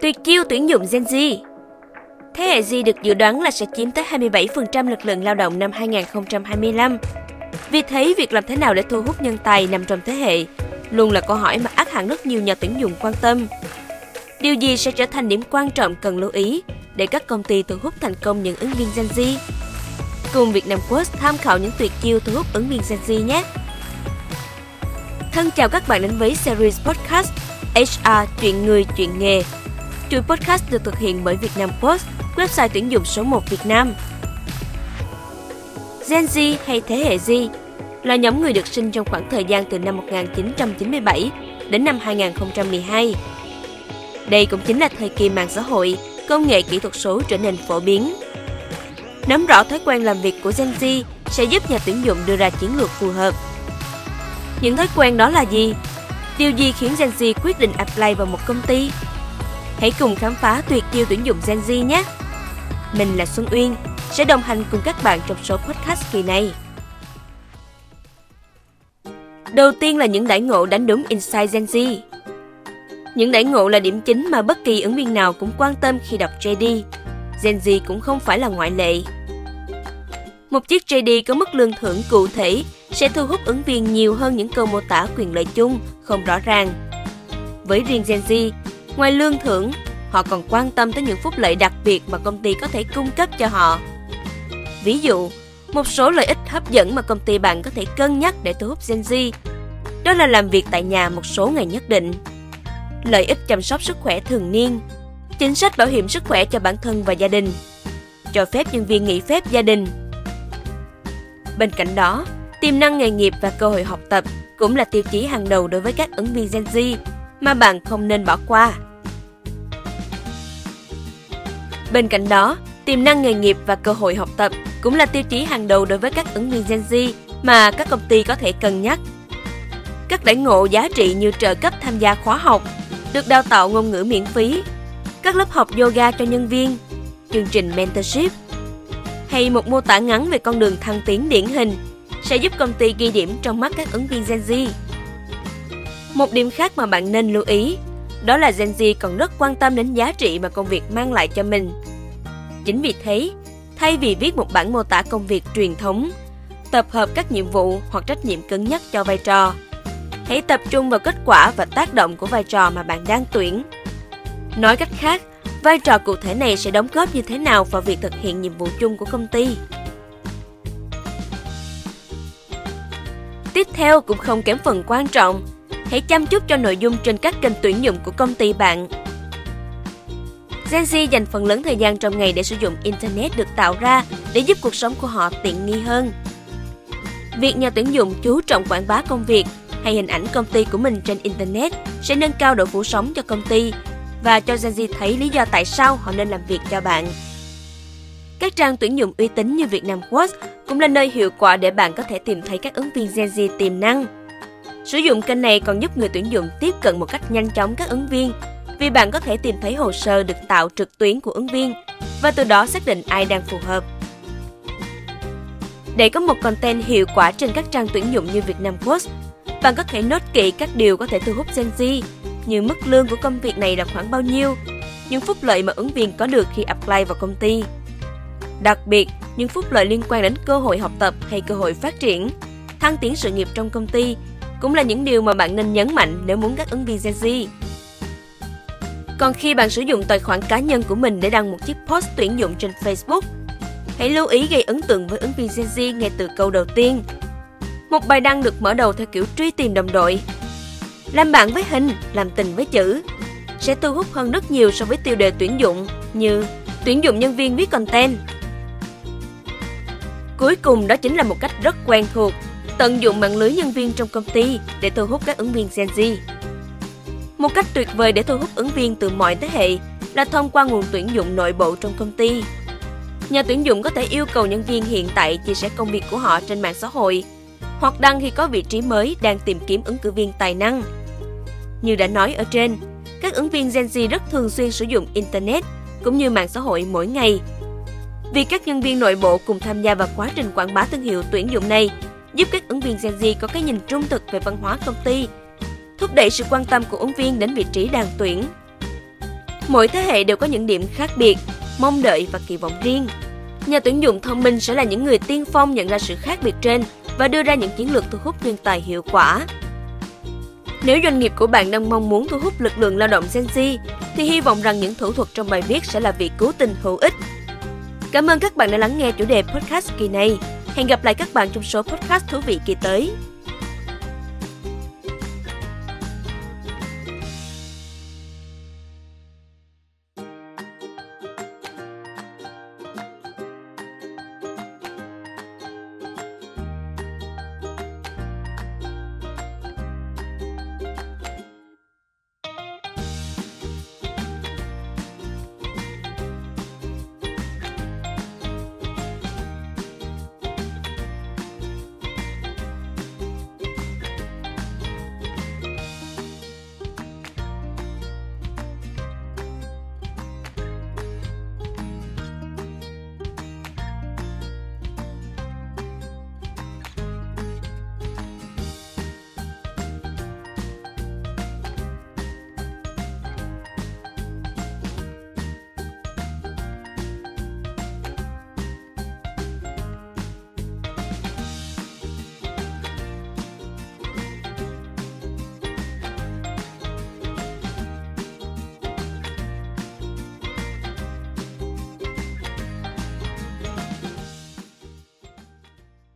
Tuyệt chiêu tuyển dụng Gen Z Thế hệ Z được dự đoán là sẽ chiếm tới 27% lực lượng lao động năm 2025. Vì thế, việc làm thế nào để thu hút nhân tài nằm trong thế hệ luôn là câu hỏi mà ác hẳn rất nhiều nhà tuyển dụng quan tâm. Điều gì sẽ trở thành điểm quan trọng cần lưu ý để các công ty thu hút thành công những ứng viên Gen Z? Cùng Việt Nam Post tham khảo những tuyệt chiêu thu hút ứng viên Gen Z nhé! Thân chào các bạn đến với series podcast HR Chuyện Người Chuyện Nghề. Chuỗi podcast được thực hiện bởi Vietnam Post, website tuyển dụng số 1 Việt Nam. Gen Z hay thế hệ Z là nhóm người được sinh trong khoảng thời gian từ năm 1997 đến năm 2012. Đây cũng chính là thời kỳ mạng xã hội, công nghệ kỹ thuật số trở nên phổ biến. Nắm rõ thói quen làm việc của Gen Z sẽ giúp nhà tuyển dụng đưa ra chiến lược phù hợp. Những thói quen đó là gì? Điều gì khiến Gen Z quyết định apply vào một công ty? Hãy cùng khám phá tuyệt chiêu tuyển dụng Gen Z nhé! Mình là Xuân Uyên, sẽ đồng hành cùng các bạn trong số podcast kỳ này. Đầu tiên là những đãi ngộ đánh đúng Insight Gen Z. Những đãi ngộ là điểm chính mà bất kỳ ứng viên nào cũng quan tâm khi đọc JD. Gen Z cũng không phải là ngoại lệ. Một chiếc JD có mức lương thưởng cụ thể sẽ thu hút ứng viên nhiều hơn những câu mô tả quyền lợi chung không rõ ràng. Với riêng Gen Z, ngoài lương thưởng, họ còn quan tâm tới những phúc lợi đặc biệt mà công ty có thể cung cấp cho họ. Ví dụ, một số lợi ích hấp dẫn mà công ty bạn có thể cân nhắc để thu hút Gen Z, đó là làm việc tại nhà một số ngày nhất định, lợi ích chăm sóc sức khỏe thường niên, chính sách bảo hiểm sức khỏe cho bản thân và gia đình, cho phép nhân viên nghỉ phép gia đình. Bên cạnh đó, tiềm năng nghề nghiệp và cơ hội học tập cũng là tiêu chí hàng đầu đối với các ứng viên Gen Z mà bạn không nên bỏ qua. Bên cạnh đó, tiềm năng nghề nghiệp và cơ hội học tập cũng là tiêu chí hàng đầu đối với các ứng viên Gen Z mà các công ty có thể cân nhắc. Các đãi ngộ giá trị như trợ cấp tham gia khóa học, được đào tạo ngôn ngữ miễn phí, các lớp học yoga cho nhân viên, chương trình mentorship hay một mô tả ngắn về con đường thăng tiến điển hình sẽ giúp công ty ghi điểm trong mắt các ứng viên Gen Z. Một điểm khác mà bạn nên lưu ý đó là Gen Z còn rất quan tâm đến giá trị mà công việc mang lại cho mình. Chính vì thế, thay vì viết một bản mô tả công việc truyền thống, tập hợp các nhiệm vụ hoặc trách nhiệm cứng nhắc cho vai trò, hãy tập trung vào kết quả và tác động của vai trò mà bạn đang tuyển. Nói cách khác, vai trò cụ thể này sẽ đóng góp như thế nào vào việc thực hiện nhiệm vụ chung của công ty. Tiếp theo cũng không kém phần quan trọng, hãy chăm chút cho nội dung trên các kênh tuyển dụng của công ty bạn. Gen Z dành phần lớn thời gian trong ngày để sử dụng Internet được tạo ra để giúp cuộc sống của họ tiện nghi hơn. Việc nhà tuyển dụng chú trọng quảng bá công việc hay hình ảnh công ty của mình trên Internet sẽ nâng cao độ phủ sóng cho công ty và cho Gen Z thấy lý do tại sao họ nên làm việc cho bạn. Các trang tuyển dụng uy tín như Vietnam Quartz cũng là nơi hiệu quả để bạn có thể tìm thấy các ứng viên Gen Z tiềm năng. Sử dụng kênh này còn giúp người tuyển dụng tiếp cận một cách nhanh chóng các ứng viên vì bạn có thể tìm thấy hồ sơ được tạo trực tuyến của ứng viên và từ đó xác định ai đang phù hợp. Để có một content hiệu quả trên các trang tuyển dụng như Vietnam Post, bạn có thể nốt kỹ các điều có thể thu hút Gen Z như mức lương của công việc này là khoảng bao nhiêu, những phúc lợi mà ứng viên có được khi apply vào công ty. Đặc biệt, những phúc lợi liên quan đến cơ hội học tập hay cơ hội phát triển, thăng tiến sự nghiệp trong công ty cũng là những điều mà bạn nên nhấn mạnh nếu muốn các ứng viên Gen Z. Còn khi bạn sử dụng tài khoản cá nhân của mình để đăng một chiếc post tuyển dụng trên Facebook, hãy lưu ý gây ấn tượng với ứng viên Gen Z ngay từ câu đầu tiên. Một bài đăng được mở đầu theo kiểu truy tìm đồng đội. Làm bạn với hình, làm tình với chữ sẽ thu hút hơn rất nhiều so với tiêu đề tuyển dụng như tuyển dụng nhân viên viết content. Cuối cùng đó chính là một cách rất quen thuộc, tận dụng mạng lưới nhân viên trong công ty để thu hút các ứng viên Gen Z. Một cách tuyệt vời để thu hút ứng viên từ mọi thế hệ là thông qua nguồn tuyển dụng nội bộ trong công ty. Nhà tuyển dụng có thể yêu cầu nhân viên hiện tại chia sẻ công việc của họ trên mạng xã hội hoặc đăng khi có vị trí mới đang tìm kiếm ứng cử viên tài năng. Như đã nói ở trên, các ứng viên Gen Z rất thường xuyên sử dụng Internet cũng như mạng xã hội mỗi ngày. Việc các nhân viên nội bộ cùng tham gia vào quá trình quảng bá thương hiệu tuyển dụng này giúp các ứng viên Gen Z có cái nhìn trung thực về văn hóa công ty thúc đẩy sự quan tâm của ứng viên đến vị trí đang tuyển. Mỗi thế hệ đều có những điểm khác biệt, mong đợi và kỳ vọng riêng. Nhà tuyển dụng thông minh sẽ là những người tiên phong nhận ra sự khác biệt trên và đưa ra những chiến lược thu hút nhân tài hiệu quả. Nếu doanh nghiệp của bạn đang mong muốn thu hút lực lượng lao động Gen Z, thì hy vọng rằng những thủ thuật trong bài viết sẽ là vị cứu tinh hữu ích. Cảm ơn các bạn đã lắng nghe chủ đề podcast kỳ này. Hẹn gặp lại các bạn trong số podcast thú vị kỳ tới.